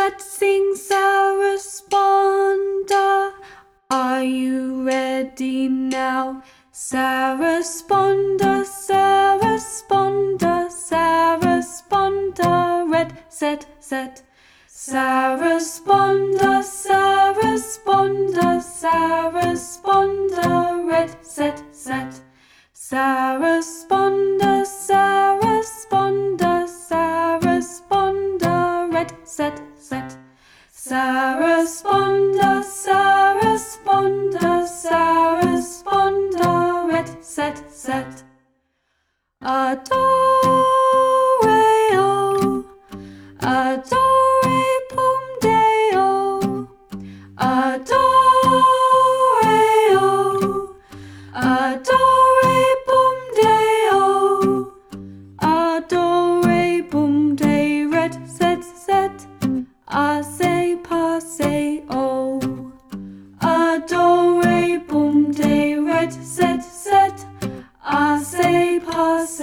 let's sing Sarasponda. Are you ready now? Sarasponda, Sarasponda, Sarasponda, red, set, set. Sarasponda, Sarasponda, Sarasponda, red, set, set. Sarasponda, Sarasponda, Sarasponda, red, set, set. Sarasponda, Sarasponda, Sarasponda, red, set, set. Adore, oh, adore, pum deo. Adore, adore, pum deo. Adore, pum de, red, set, set. I Pum set, set. I say, passe,